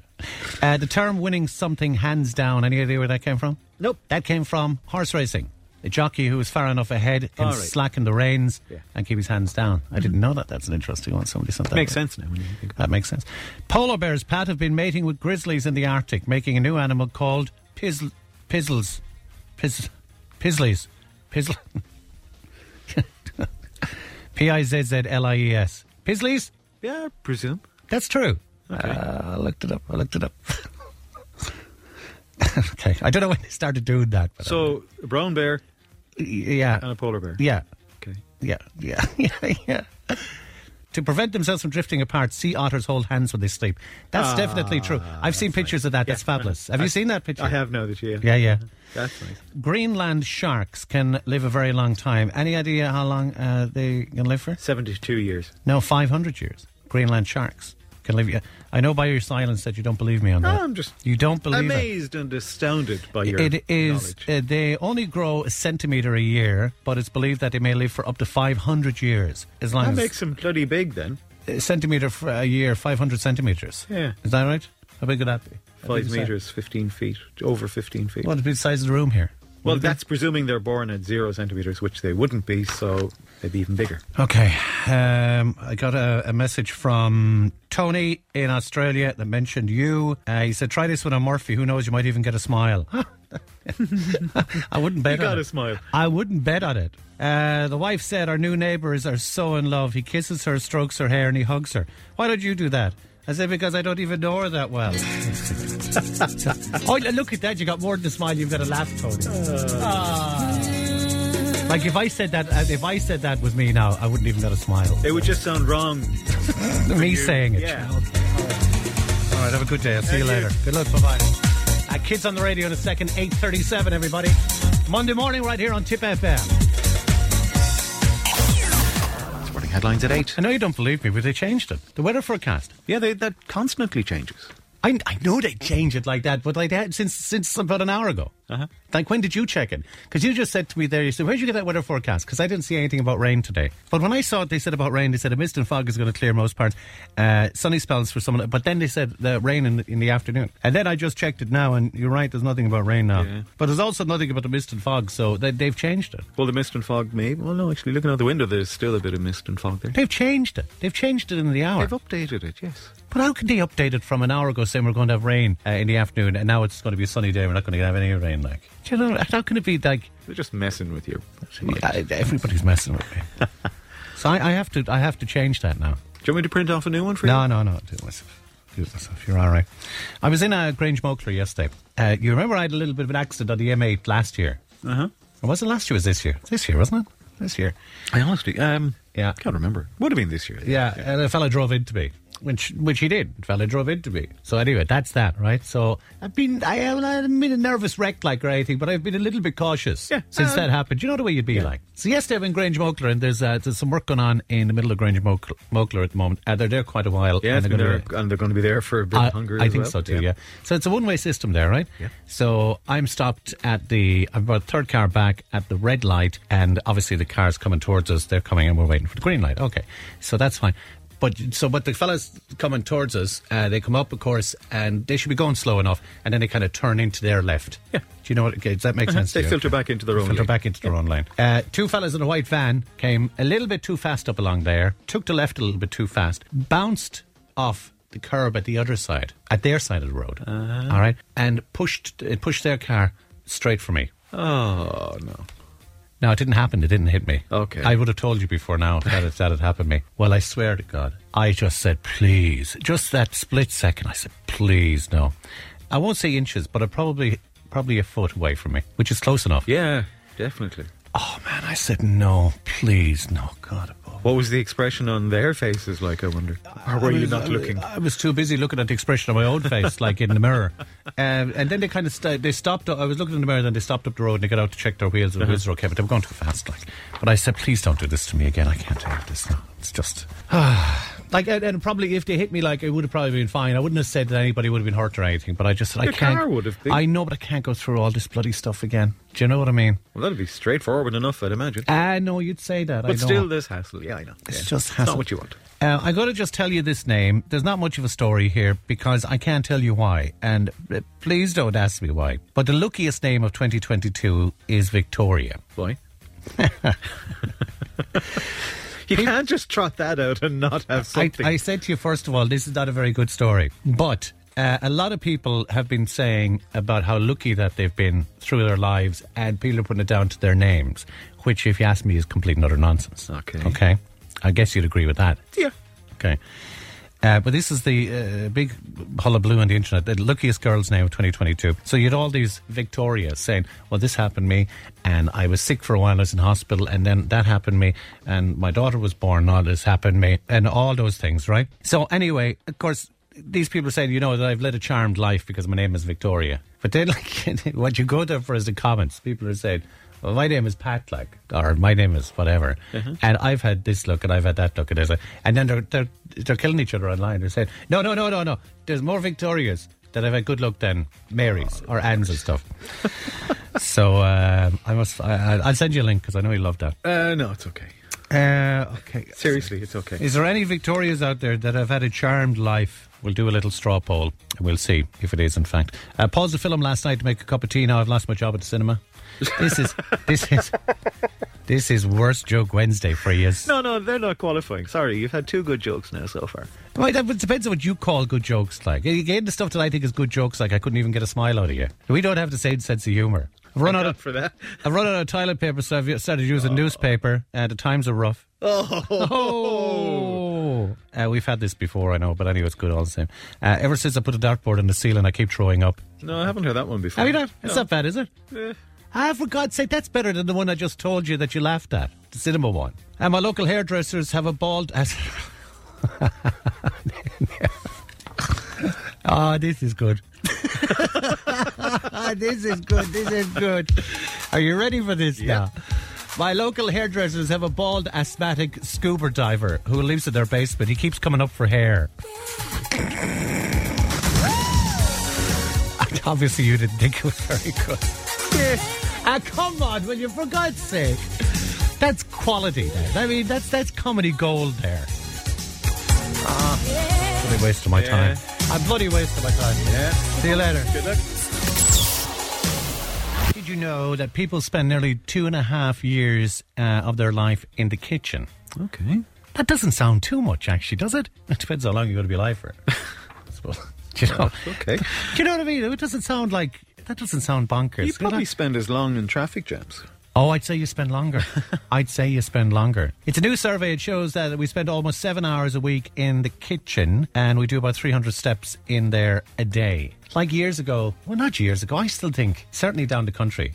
Uh, the term winning something hands down, any idea where that came from? Nope. That came from horse racing. A jockey who is far enough ahead can All right. slacken the reins Yeah. and keep his hands down. I didn't know that. That's an interesting one. Somebody sent that. Makes in. sense now when you think about That makes sense. Polar bears, Pat, have been mating with grizzlies in the Arctic, making a new animal called pizzl- pizzles. Piz- pizzlies. Pizzl- P I Z Z L I E S. Pizzlies? Yeah, I presume. That's true. Okay. Uh, I looked it up. I looked it up. okay. I don't know when they started doing that. But So, a brown bear uh, yeah. and a polar bear. Yeah. Okay. Yeah. Yeah. Yeah. Yeah. To prevent themselves from drifting apart, sea otters hold hands when they sleep. That's definitely true. I've seen pictures of that. That's fabulous. Have you seen that picture? I have that you. Yeah, yeah. That's nice. Greenland sharks can live a very long time. Any idea how long uh, they can live for? 72 years. No, 500 years. Greenland sharks can live. I know by your silence that you don't believe me on that. No, I'm just You don't believe it. amazed and astounded by your It is. Uh, they only grow a centimetre a year, but it's believed that they may live for up to 500 years. As long that as makes them bloody big then. a centimetre for a year, 500 centimetres. Yeah. Is that right? How big would that be? Five metres, 15 feet, over 15 feet. Be the size of the room here? Well, it that's presuming they're born at zero centimetres, which they wouldn't be, so they'd be even bigger. Okay. Um, I got a, a message from Tony in Australia that mentioned you. Uh, he said, try this one on Murphy. Who knows, you might even get a smile. I wouldn't bet You on got it. a smile. I wouldn't bet on it. Uh, the wife said, Our new neighbours are so in love. He kisses her, strokes her hair, and he hugs her. Why don't you do that? I say Because I don't even know her that well. oh, look at that. You got more than a smile. You've got a laugh, Tony. Ah. Like if I said that, uh, if I said that was me now, I wouldn't even get a smile. It would just sound wrong. me saying it. Yeah. Okay. All right. All right. Have a good day. I'll see Thank you. later. Good luck. Bye bye. Uh, kids on the radio in a second. Eight thirty-seven. Everybody. Monday morning, right here on Tip FM. Headlines at 8. I know you don't believe me, but they changed it. The weather forecast. Yeah, they, that constantly changes. I, I know they change it like that, but like that since since about an hour ago. Uh-huh. Like, when did you check it? Because you just said to me there, you said, where'd you get that weather forecast? Because I didn't see anything about rain today. But when I saw it, they said about rain, they said a mist and fog is going to clear most parts. Uh, sunny spells for some, but then they said the rain in the, in the afternoon. And then I just checked it now, and you're right, there's nothing about rain now. Yeah. But there's also nothing about the mist and fog, so they, they've changed it. Well, the mist and fog maybe. Well, no, actually, looking out the window, there's still a bit of mist and fog there. They've changed it. They've changed it in the hour. They've updated it, yes. But how can they update it from an hour ago saying we're going to have rain uh, in the afternoon and now it's going to be a sunny day, we're not going to have any rain? Like, Do you know, how can it be like They're just messing with you. everybody's messing with me? so I, I have to, I have to change that now. Do you want me to print off a new one for No, you? no, no, no. do it myself. Do it myself. You're all right. I was in uh, Grangemockler yesterday. Uh, you remember I had a little bit of an accident on the M8 last year? Uh huh. Or was it last year? Was this year? This year, wasn't it? This year. I honestly, um, Yeah. can't remember. Would have been this year. Yeah, and a fellow drove into me, which which he did. A fella drove into me. So anyway, that's that, right? So I've been I haven't been a nervous wreck like or anything, but I've been a little bit cautious Yeah, since uh, that happened. You know the way you'd be like. So yesterday I'm in Grangemockler, and there's uh, there's some work going on in the middle of Grangemockler, at the moment. Uh, they're there quite a while. Yeah, and they're there, gonna- and they're going to be there for a bit longer. I think well. so too. Yeah. So it's a one-way system there, right? Yeah. So I'm stopped at the I'm about third car back at the red light, and obviously the cars coming towards us. They're coming, and we're waiting for the green light. Okay, so that's fine. But so, but the fellas coming towards us, uh, they come up, of course, and they should be going slow enough, and then they kind of turn into their left. Yeah. Do you know what? Okay, does that make sense? They filter back into their own Filter lane. back into their own lane. Uh, two fellas in a white van came a little bit too fast up along there, took the left a little bit too fast, bounced off the curb at the other side, at their side of the road. Uh-huh. All right, and pushed it pushed their car straight for me. Oh no! Now it didn't happen. It didn't hit me. Okay. I would have told you before now that it, that had happened to me. Well, I swear to God, I just said please. Just that split second, I said please no. I won't say inches, but I probably probably a foot away from me, which is close enough. Yeah, definitely. Oh man, I said no, please, no, God above. What was the expression on their faces like? I wonder. Or were I you not looking? I was too busy looking at the expression of my own face, like in the mirror. Um, and then they kind of st- they stopped. I was looking in the mirror, then they stopped up the road and they got out to check their wheels. Uh-huh. And the wheels were okay, but they were going too fast. Like, but I said, please don't do this to me again. I can't take this now. It's just. Like and, and probably if they hit me, like it would have probably been fine. I wouldn't have said that anybody would have been hurt or anything. But I just said Your I can't. car would have been. I know, but I can't go through all this bloody stuff again. Do you know what I mean? Well, that'd be straightforward enough, I'd imagine. I know you'd say that. I but know. still, there's hassle. Yeah, I know. It's Yeah. just It's not what you want. Uh, I got to just tell you this name. There's not much of a story here because I can't tell you why. And uh, please don't ask me why. But the luckiest name of 2022 is Victoria. Why? you can't just trot that out and not have I, something. I said to you, first of all, this is not a very good story. But uh, a lot of people have been saying about how lucky that they've been through their lives, and people are putting it down to their names, which, if you ask me, is complete and utter nonsense. Okay. Okay. I guess you'd agree with that. yeah. Okay. Uh, but this is the uh, big hullabaloo on the internet, the luckiest girl's name of 2022. So you had all these Victorias saying, well, this happened to me, and I was sick for a while, I was in hospital, and then that happened to me, and my daughter was born, all this happened to me, and all those things, right? So anyway, of course, these people are saying, you know, that I've led a charmed life because my name is Victoria. But then, like, what you go there for is the comments. People are saying, well, my name is Pat, like, or my name is whatever. And I've had this look and I've had that look. And, and then they're, they're, they're killing each other online. They're saying, no, no, no, no, no. There's more Victorias that have had good luck than Marys or Anne's and stuff. so um, I must, I, I- I'll send you a link because I know you love that. Uh, no, it's okay. Uh, okay. Seriously, it's okay. Is there any Victorias out there that have had a charmed life? We'll do a little straw poll and we'll see if it is, in fact. Uh, paused the film last night to make a cup of tea. Now I've lost my job at the cinema. This is this is this is worst joke Wednesday for you. No, no, they're not qualifying. Sorry, you've had two good jokes now so far. Well, that depends on what you call good jokes. Like again, the stuff that I think is good jokes, like I couldn't even get a smile out of you. We don't have the same sense of humour. I've run Thank out God of for that. I've run out of toilet paper, so I've started using newspaper. And the times are rough. Oh, uh, we've had this before, I know, but anyway, it's good all the same. Uh, ever since I put a dartboard in the ceiling, I keep throwing up. No, I haven't heard that one before. Have you not? It's No. not bad, is it? Eh. Ah, for God's sake, that's better than the one I just told you that you laughed at, the cinema one. And my local hairdressers have a bald. oh, this is good. this is good. This is good. Are you ready for this now? My local hairdressers have a bald asthmatic scuba diver who lives in their basement. He keeps coming up for hair. Obviously, you didn't think it was very good. Ah, come on, will you, for God's sake? That's quality there. I mean, that's that's comedy gold there. Ah, bloody waste of my Yeah. time. I'm bloody waste of my time. Yeah. See you later. Good luck. Did you know that people spend nearly two and a half years uh, of their life in the kitchen? Okay. That doesn't sound too much, actually, does it? It depends how long you're going to be alive for. I suppose. Do you know? Okay. Do you know what I mean? It doesn't sound like that. Doesn't sound bonkers. You probably spend as long in traffic jams. Oh, I'd say you spend longer. I'd say you spend longer. It's a new survey. It shows that we spend almost seven hours a week in the kitchen and we do about 300 steps in there a day. Like years ago, well, not years ago, I still think, certainly down the country,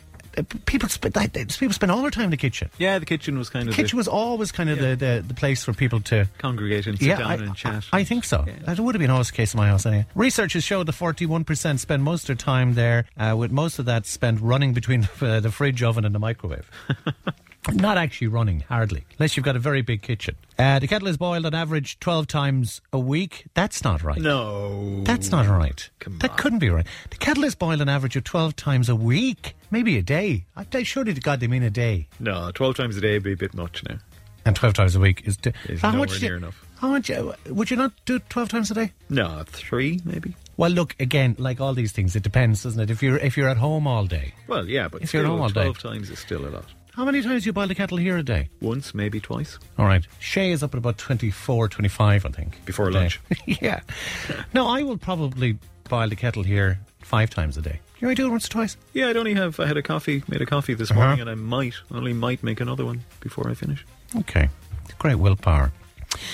people, spend, like, people spend all their time in the kitchen. Yeah, the kitchen was kind of kitchen was always kind of the, the, the place for people to congregate and sit yeah, down I, and chat. I, I think so. That would have been always the case in my house anyway. Researchers show that 41% spend most of their time there, uh, with most of that spent running between uh, the fridge, oven, and the microwave. Not actually running, hardly, unless you've got a very big kitchen. Uh, the kettle is boiled on average 12 times a week. That's not right. no. That's not right. Come that on. couldn't be right. The kettle is boiled on average of 12 times a week, maybe a day. I, they surely to God they mean a day. No, 12 times a day would be a bit much now. And 12 times a week is... D- Is how nowhere much do you- near enough. How much... uh, Would you not do it 12 times a day? No, three maybe. Well, look again. Like all these things, it depends, doesn't it? If you're if you're at home all day, Well, yeah, but If you're at home all day. 12 times is still a lot. How many times do you boil the kettle here a day? Once, maybe twice. All right, Shay is up at about 24, 25, I think. Before lunch. yeah. No, I will probably boil the kettle here five times a day. You might do it once or twice. Yeah, I'd only have. I had a coffee, made a coffee this Uh-huh. morning, and I might, only might make another one before I finish. Okay, great willpower.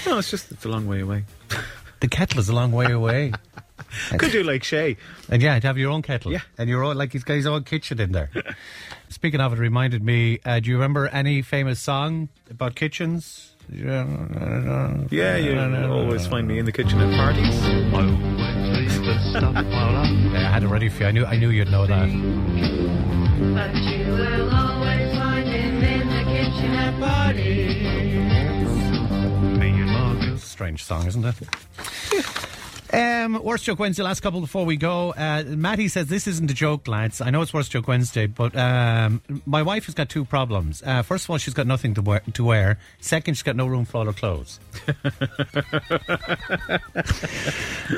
No, it's just it's a long way away. The kettle is a long way away. Could do like Shay. And yeah, to have your own kettle. Yeah. And your own, like he's got his own kitchen in there. Speaking of it, reminded me, uh, do you remember any famous song about kitchens? Yeah, you always find me in the kitchen at parties. Yeah, I had it ready for you. I knew, I knew you'd know that. But you will always find him in the kitchen at parties. Strange song, isn't it? Um, worst joke Wednesday. Last couple before we go. Uh, Matty says this isn't a joke, lads. I know it's worst joke Wednesday, but um, my wife has got two problems. Uh, first of all, she's got nothing to wear, to wear. Second, she's got no room for all her clothes.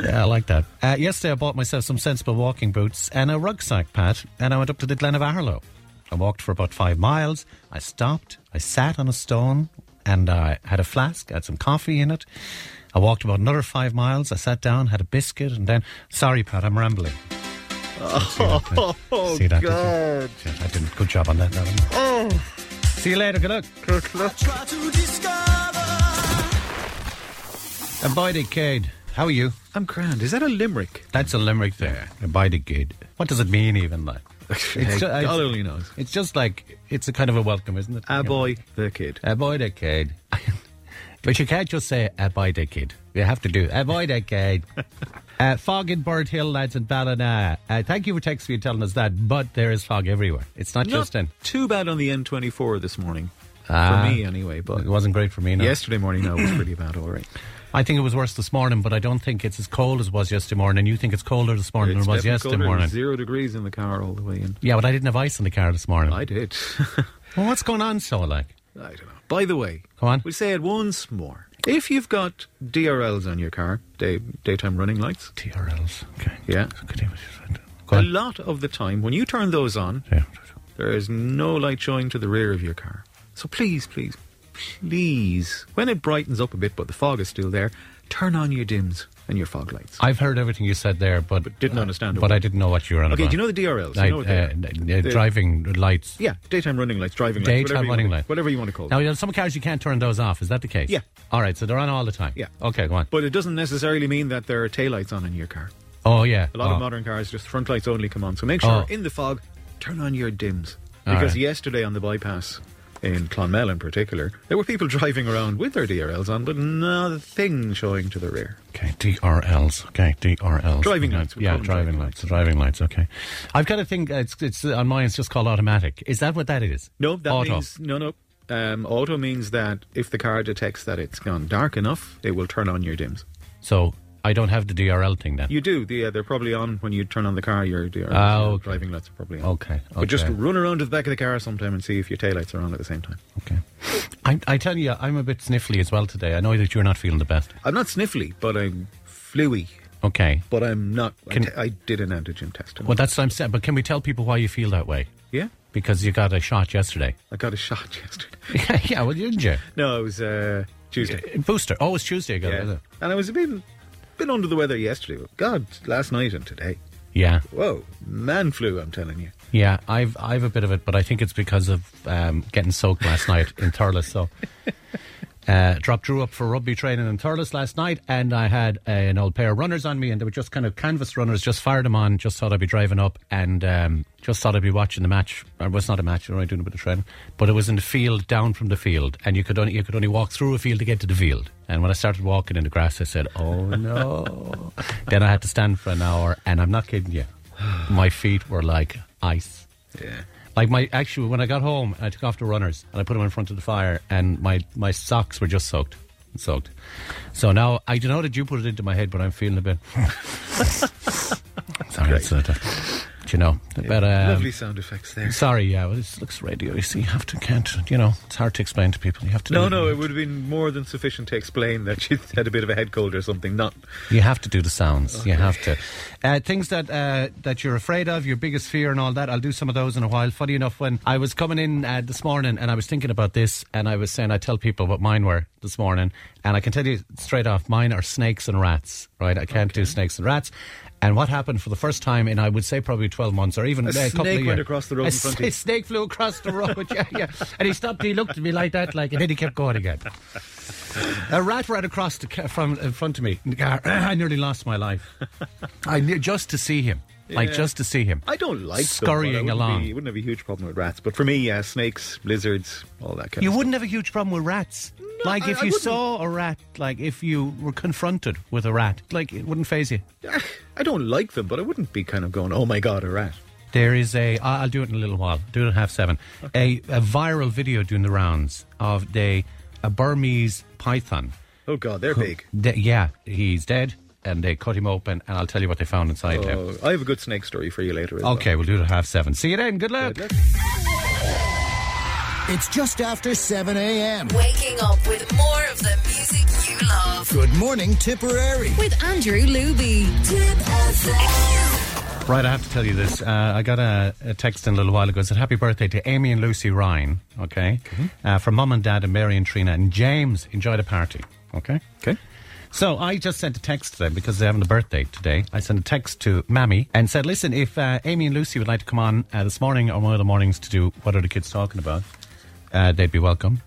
yeah, I like that. Uh, yesterday, I bought myself some sensible walking boots and a rucksack, Pat, and I went up to the Glen of Aherlow. I walked for about five miles. I stopped. I sat on a stone and I had a flask, had some coffee in it. I walked about another five miles. I sat down, had a biscuit, and then. Sorry, Pat, I'm rambling. Oh, See that, did you? God. Shit, I did a good job on that. Now. Oh. See you later. Good luck. And by the kid, how are you? I'm grand. Is that a limerick? That's a limerick there. By the kid. What does it mean, even like? It's ju- God only knows. It's just like it's a kind of a welcome, isn't it? A boy, the kid. A boy, the kid. but you can't just say a boy, the kid. You have to do a boy, the kid. uh, fog in Birdhill, lads, and Ballina. Uh, thank you for texting me and telling us that. But there is fog everywhere. It's not, Not just in. too bad on the N24 this morning. Ah. for me, anyway. But It wasn't great for me. No. yesterday morning, no, it was pretty bad. All right. I think it was worse this morning, but I don't think it's as cold as it was yesterday morning. And you think it's colder this morning It's than it was yesterday morning. Zero degrees in the car all the way in. Yeah, but I didn't have ice in the car this morning. I did. well, what's going on, so like? I don't know. By the way, Come on. we'll say it once more. If you've got DRLs on your car, day, daytime running lights, TRLs. Okay. Yeah. Go a on. lot of the time when you turn those on, Yeah. there is no light showing to the rear of your car. So please, please, please, when it brightens up a bit but the fog is still there, turn on your dims and your fog lights. I've heard everything you said there, but, But didn't understand it. But I didn't know what you were on okay, about. do you know the DRLs? Like, you know uh, are? n- n- The- driving lights. Yeah, daytime running lights, driving lights, Daytime whatever you running want to- lights. whatever you want to call Now, them. you know, some cars you can't turn those off. Is that the case? Yeah. All right, so they're on all the time. Yeah. Okay, go on. But it doesn't necessarily mean that there are taillights on in your car. oh, yeah. A lot oh. of modern cars just front lights only come on. So make sure Oh. in the fog, turn on your dims. Because right. yesterday on the bypass in Clonmel in particular, there were people driving around with their DRLs on, but nothing showing to the rear. Okay, DRLs. Okay, DRLs. Driving lights, Yeah, driving lights. Driving lights. Okay. I've got to think. uh, It's, it's on mine. It's just called automatic. Is that what that is? No, that Auto. means no, no. Um, auto means that if the car detects that it's gone dark enough, it will turn on your dims. So I don't have the DRL thing then. You do. Yeah, they're probably on when you turn on the car. Your, Oh, your okay. driving lights are probably on. Okay, But just run around to the back of the car sometime and see if your taillights are on at the same time. Okay. I, I tell you, I'm a bit sniffly as well today. I know that you're not feeling the best. I'm not sniffly, but I'm fluey. Okay. But I'm not. I Can- t- I did an antigen test. Well, that's what I'm saying. But can we tell people why you feel that way? yeah, Because you got a shot yesterday. I got a shot yesterday. yeah, yeah, well, didn't you? No, it was uh, Tuesday. Booster. Oh, it's Tuesday. I got it, Yeah, it? and I was a bit, bit under the weather yesterday. But God, last night and today. Yeah. Whoa, man flu! I'm telling you. Yeah, I've I've a bit of it, but I think it's because of um, getting soaked last night in Thurles. So, uh, dropped Drew up for rugby training in Thurles last night, and I had an old pair of runners on me, and they were just kind of canvas runners. Just fired them on. Just thought I'd be driving up, and um, just thought I'd be watching the match. It was not a match; I was only doing a bit of training, but it was in the field, down from the field, and you could only you could only walk through a field to get to the field. And when I started walking in the grass, I said, "Oh no!" then I had to stand for an hour, and I'm not kidding you. My feet were like ice. Yeah. Like my actually, when I got home, I took off the runners and I put them in front of the fire, and my my socks were just soaked, soaked. So now I don't know that you put it into my head, but I'm feeling a bit. sorry, it's, uh, you know, but um, Lovely sound effects there. Sorry, yeah, well, this looks radio. You see, you have to can't. You know, it's hard to explain to people. You have to. No, no, it would have been more than sufficient to explain that she had a bit of a head cold or something. Not You have to do the sounds. You have to. Uh, things that uh, that you're afraid of, your biggest fear, and all that. I'll do some of those in a while. Funny enough, when I was coming in uh, this morning and I was thinking about this, and I was saying I tell people what mine were this morning, and I can tell you straight off, mine are snakes and rats. Right, I can't do snakes and rats. And what happened for the first time in I would say probably twelve months or even A a, couple snake of went years. across the road A in front of you. snake flew across the road. yeah, yeah. And he stopped. He looked at me like that, like, and then he kept going again. A rat ran across the from in front of me in the car. I nearly lost my life. I just to see him, like just to see him. I don't like Scurrying them, wouldn't along. Be, you wouldn't have a huge problem with rats, but for me, uh, snakes, lizards, all that kind You of wouldn't have a huge problem with rats. like I- if I you wouldn't. saw a rat, like if you were confronted with a rat, like it wouldn't phase you. I don't like them, but I wouldn't be kind of going, "Oh my god, a rat." There is a. I'll do it in a little while. Do it at half seven. A, a viral video doing the rounds of the a Burmese python. Oh god, they're big. De- yeah, he's dead, and they cut him open, and I'll tell you what they found inside him. Oh, I have a good snake story for you later. As well. Okay, we'll do it at half seven. See you then. Good luck. Good luck. It's just after 7 a.m. Waking up with more of the music you love. Good morning, Tipperary. With Andrew Luby. Tip FM. Right, I have to tell you this. Uh, I got a, a text in a little while ago. It said, Happy birthday to Amy and Lucy Ryan, okay? Uh, from Mum and Dad and Mary and Trina. And James enjoyed the party, okay? Okay. So I just sent a text to them because they're having a birthday today. I sent a text to Mammy and said, Listen, if uh, Amy and Lucy would like to come on uh, this morning or one of the mornings to do What Are the Kids Talking About, uh, they'd be welcome.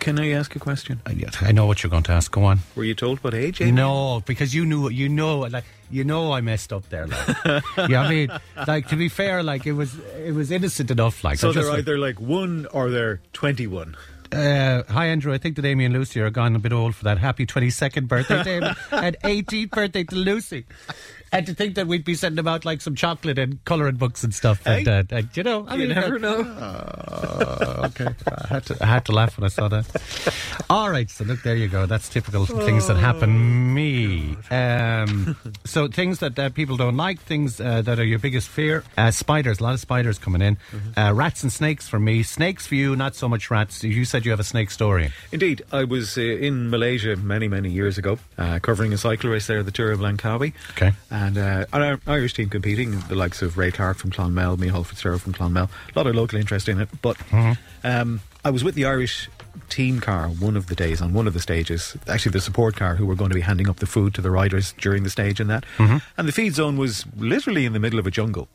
Can I ask a question? I, I know what you're going to ask. Go on. Were you told what age? Amy? No, because you knew, you know, like you know, I messed up there. Like, yeah, I mean, like to be fair, like it was, it was innocent enough. Like, So they're either like one or they're twenty-one. Uh, hi Andrew. I think that Amy and Lucy are gone a bit old for that. Happy twenty second birthday to and 18th birthday to Lucy. And to think that we'd be sending them out like some chocolate and colouring books and stuff. And, Hey. uh, and, you know, I You mean, never uh, know. Uh, okay. I had, to, I had to laugh when I saw that. All right, so look, there you go. That's typical things that happen me. Um, so things that uh, people don't like, things uh, that are your biggest fear. Uh, spiders, a lot of spiders coming in. Uh, rats and snakes for me. Snakes for you, not so much rats. You said you have a snake story. Indeed, I was uh, in Malaysia many, many years ago, uh, covering a cycle race there, the Tour of Langkawi. Okay. And uh, an Irish team competing, the likes of Ray Clark from Clonmel, Micheál Fitzgerald from Clonmel. A lot of local interest in it. But um, I was with the Irish team car one of the days on one of the stages, actually the support car who were going to be handing up the food to the riders during the stage and that. And the feed zone was literally in the middle of a jungle.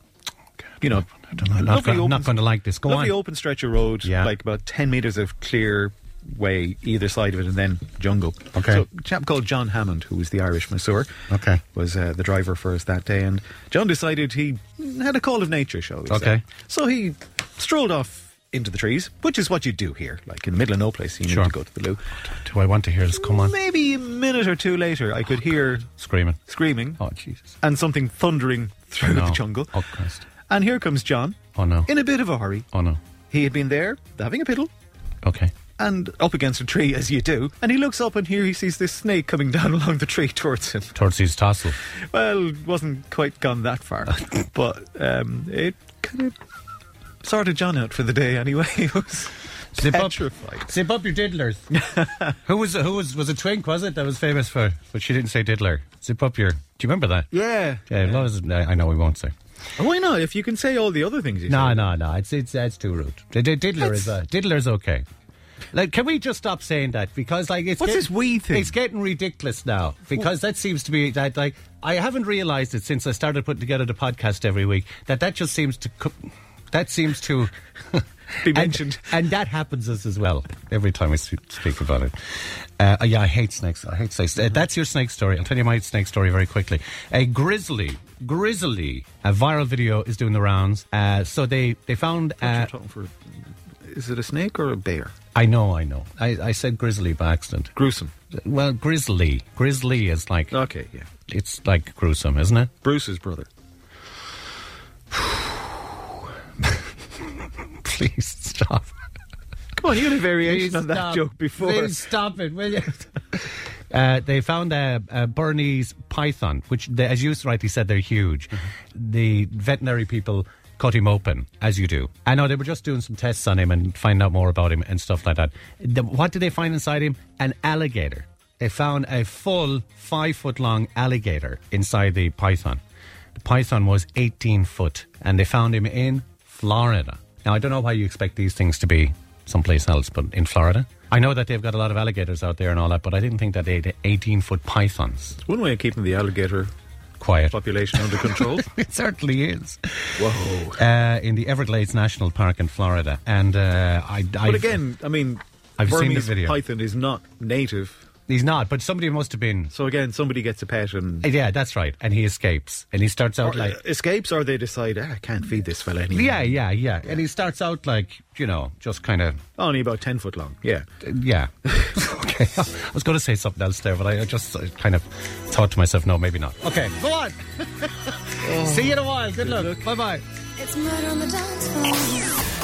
You know, I don't know. I'm not, gonna, not going to like this. Go lovely on. open stretch of road, Yeah. like about 10 metres of clear way either side of it and then jungle. Okay. So a chap called John Hammond, who was the Irish masseur, Okay. was uh, the driver for us that day. And John decided he had a call of nature, shall we say. Okay. So he strolled off into the trees, which is what you do here, like in the middle of no place. You Sure. need to go to the loo. Do I want to hear this? Come on. Maybe a minute or two later, I could hear Screaming. screaming Oh, Jesus. and something thundering through No. the jungle. Oh, Christ. And here comes John Oh, no. in a bit of a hurry. Oh, no. He had been there having a piddle, Okay. And up against a tree as you do. And he looks up and here he sees this snake coming down along the tree towards him. Towards his tassel. Well, wasn't quite gone that far, but um, it kind of sorted John out for the day anyway. He was Zip up, zip up your diddlers. who was who was was it Twink? Was it that was famous for? But she didn't say diddler. Zip up your. Do you remember that? Yeah. Yeah, a lot of- I know we won't say. Why not? If you can say all the other things you No, say. no, no. It's it's it's too rude. Diddler is uh, diddler's okay. Like, can we just stop saying that? Because like, it's What's get- this we thing? It's getting ridiculous now. Because that seems to be that like I haven't realised it since I started putting together the podcast every week. That that just seems to. That seems to Be mentioned. and, that happens us as well every time we speak about it. Uh, yeah, I hate snakes. I hate snakes. Uh, that's your snake story. I'll tell you my snake story very quickly. A grizzly, grizzly, a viral video is doing the rounds. Uh, so they they found. You're talking for- is it a snake or a bear? I know, I know. I, I said grizzly by accident. Gruesome. Well, grizzly, grizzly is like Okay, yeah. it's like gruesome, isn't it? Bruce's brother. Please stop. Come on, you had a variation Please on that stop. joke before. Please stop it, will you? Uh, they found a, a Burmese python, which, they, as you rightly said, they're huge. Mm-hmm. The veterinary people cut him open, as you do. I know they were just doing some tests on him and find out more about him and stuff like that. The, what did they find inside him? An alligator. They found a full five foot long alligator inside the python. The python was 18 foot, and they found him in Florida. Now, I don't know why you expect these things to be someplace else, but in Florida. I know that they've got a lot of alligators out there and all that, but I didn't think that they had 18 foot pythons. One way of keeping the alligator Quiet. population under control. It certainly is. Whoa. Uh, in the Everglades National Park in Florida. And uh, I. But again, I mean, I've seen the Burmese video. python is not native. he's not, but somebody must have been. So again, somebody gets a pet and Yeah, that's right. And he escapes. And he starts out or, like. uh, escapes, or they decide, ah, I can't feed this fella anymore. Yeah, yeah, yeah. And he starts out like, you know, just kind of Only about 10 foot long. Yeah. Yeah. okay. I was going to say something else there, but I I just uh, kind of thought to myself, no, maybe not. Okay, go on. See you in a while. Good luck. Bye bye. It's murder on the dance floor.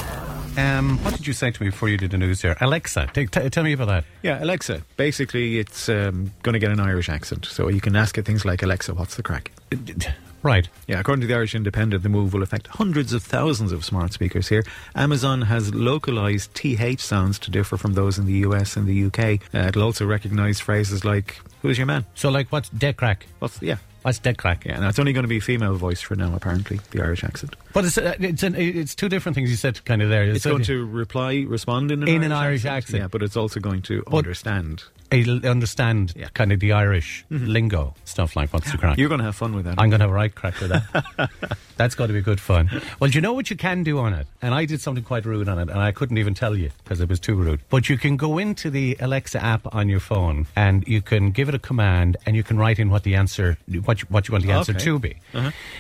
Um, what did you say to me before you did the news here? Alexa, t- t- tell me about that. Yeah, Alexa. Basically, it's um, going to get an Irish accent. So you can ask it things like, Alexa, what's the crack? Right. Yeah, according to the Irish Independent, the move will affect hundreds of thousands of smart speakers here. Amazon has localized TH sounds to differ from those in the US and the UK. Uh, it'll also recognize phrases like, Who's your man? So, like, what's dead crack? What's, yeah. What's dead crack? Yeah, now it's only going to be female voice for now, apparently, the Irish accent. But it's uh, it's an, it's two different things you said kind of there. It's going to reply, respond in an, In Irish, an Irish accent. Yeah, but it's also going to But- understand. It'll understand Yeah. Mm-hmm. kind of the Irish lingo stuff like what's the crack. You're going to have fun with that. I'm going to have a right crack with that. That's got to be good fun. Well, do you know what you can do on it? And I did something quite rude on it, and I couldn't even tell you because it was too rude. But you can go into the Alexa app on your phone, and you can give it a command, and you can write in what the answer, what you, what you want the answer Okay. to be.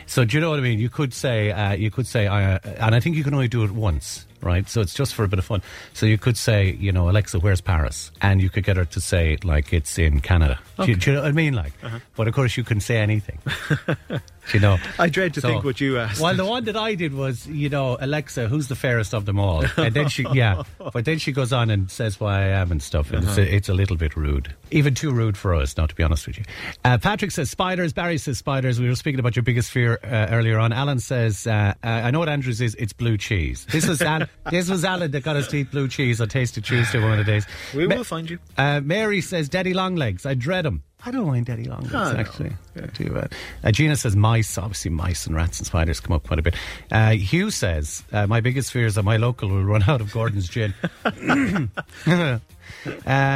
So do you know what I mean? You could say, uh, you could say, uh, and I think you can only do it once. Right, so it's just for a bit of fun. So you could say, you know, Alexa, where's Paris? And you could get her to say, like, it's in Canada. Do, you, do you know what I mean? Like, uh-huh. but of course, you can say anything. you know, I dread to So- think what you asked. Well, the one that I did was, you know, Alexa, who's the fairest of them all? And then she, yeah, but then she goes on and says why I am and stuff. And it's, a, it's a little bit rude, even too rude for us, now to be honest with you. Uh, Patrick says spiders. Barry says spiders. We were speaking about your biggest fear uh, earlier on. Alan says, uh, uh, I know what Andrews is. It's blue cheese. This was Al- this was Alan that got us to eat blue cheese on Tasted Tuesday one of the days. we Ma- will find you. uh, Mary says, Daddy Longlegs. I dread him. I don't mind Daddy Longlegs, Oh, no. actually. Not too bad. Uh, Gina says, mice. Obviously, mice and rats and spiders come up quite a bit. Uh, Hugh says, uh, my biggest fear is that my local will run out of Gordon's gin. uh,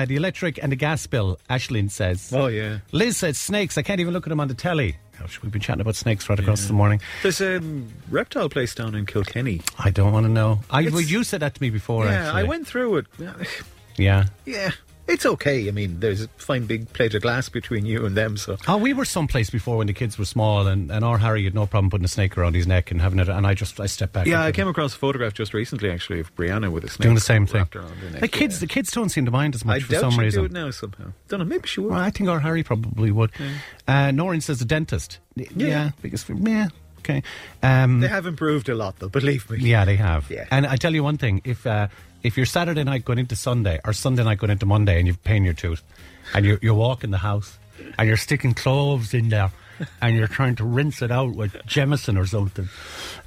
the electric and the gas bill, Ashlyn says. Oh, yeah. Liz says, snakes. I can't even look at them on the telly. Gosh, we've been chatting about snakes right across the morning. There's a um, reptile place down in Kilkenny. I don't want to know. I, well, you said that to me before, yeah, actually. I went through it. Yeah. Yeah, it's okay. I mean, there's a fine big plate of glass between you and them, so. Oh, we were someplace before when the kids were small, and, and our Harry had no problem putting a snake around his neck and having it, and I just I stepped back. Yeah, I came across a photograph just recently, actually, of Brianna with a snake doing the same thing. neck. The kids, Yeah. the kids don't seem to mind as I much for doubt some reason. do it now somehow. Don't know. Maybe she would. Well, I think our Harry probably would. Uh, Noreen says a dentist. Y- Yeah, because yeah, Okay. Um, They have improved a lot, though. Believe me. yeah, they have. Yeah. And I tell you one thing: if uh, if you're Saturday night going into Sunday or Sunday night going into Monday, and you've pain your tooth, and you you walk in the house, and you're sticking cloves in there. And you're trying to rinse it out with Jameson or something.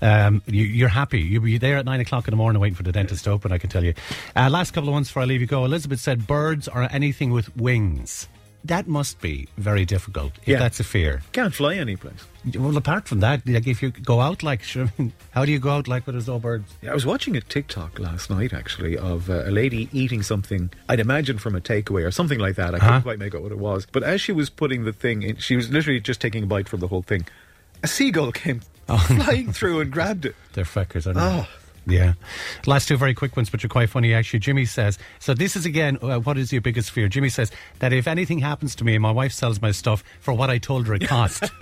Um, you, you're happy. You'll be there at nine o'clock in the morning waiting for the dentist to open. I can tell you. Uh, last couple of ones before I leave you go. Elizabeth said birds or anything with wings. That must be very difficult. If Yeah. that's a fear. Can't fly anyplace. Well, apart from that, like if you go out like, sure, I mean, how do you go out like with there's no birds? Yeah, I was watching a TikTok last night, actually, of uh, a lady eating something, I'd imagine from a takeaway or something like that. I Uh-huh. couldn't quite make out what it was. But as she was putting the thing in, she was literally just taking a bite from the whole thing. A seagull came flying through and grabbed it. They're feckers, aren't they? Oh. Yeah. Last two very quick ones, but you're quite funny, actually. Jimmy says, so this is again, uh, what is your biggest fear? Jimmy says that if anything happens to me and my wife sells my stuff for what I told her it cost.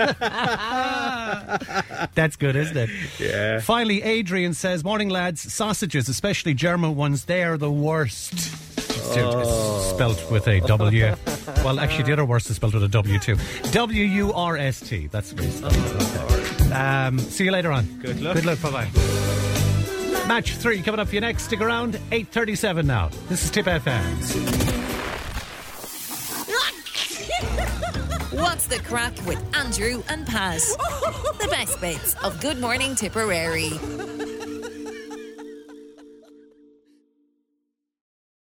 That's good, isn't it? Yeah. Finally, Adrian says, morning lads, sausages, especially German ones, they're the worst. It's it's spelt with a W. Well, actually, the other worst is spelled with a W too. W U R S T. That's what it's spelled. Um, see you later on. Good luck. Good luck. Bye bye. Match three coming up for you next. Stick around. Eight thirty-seven now. This is Tip FM. What's the crack with Andrew and Paz? the best bits of Good Morning Tipperary.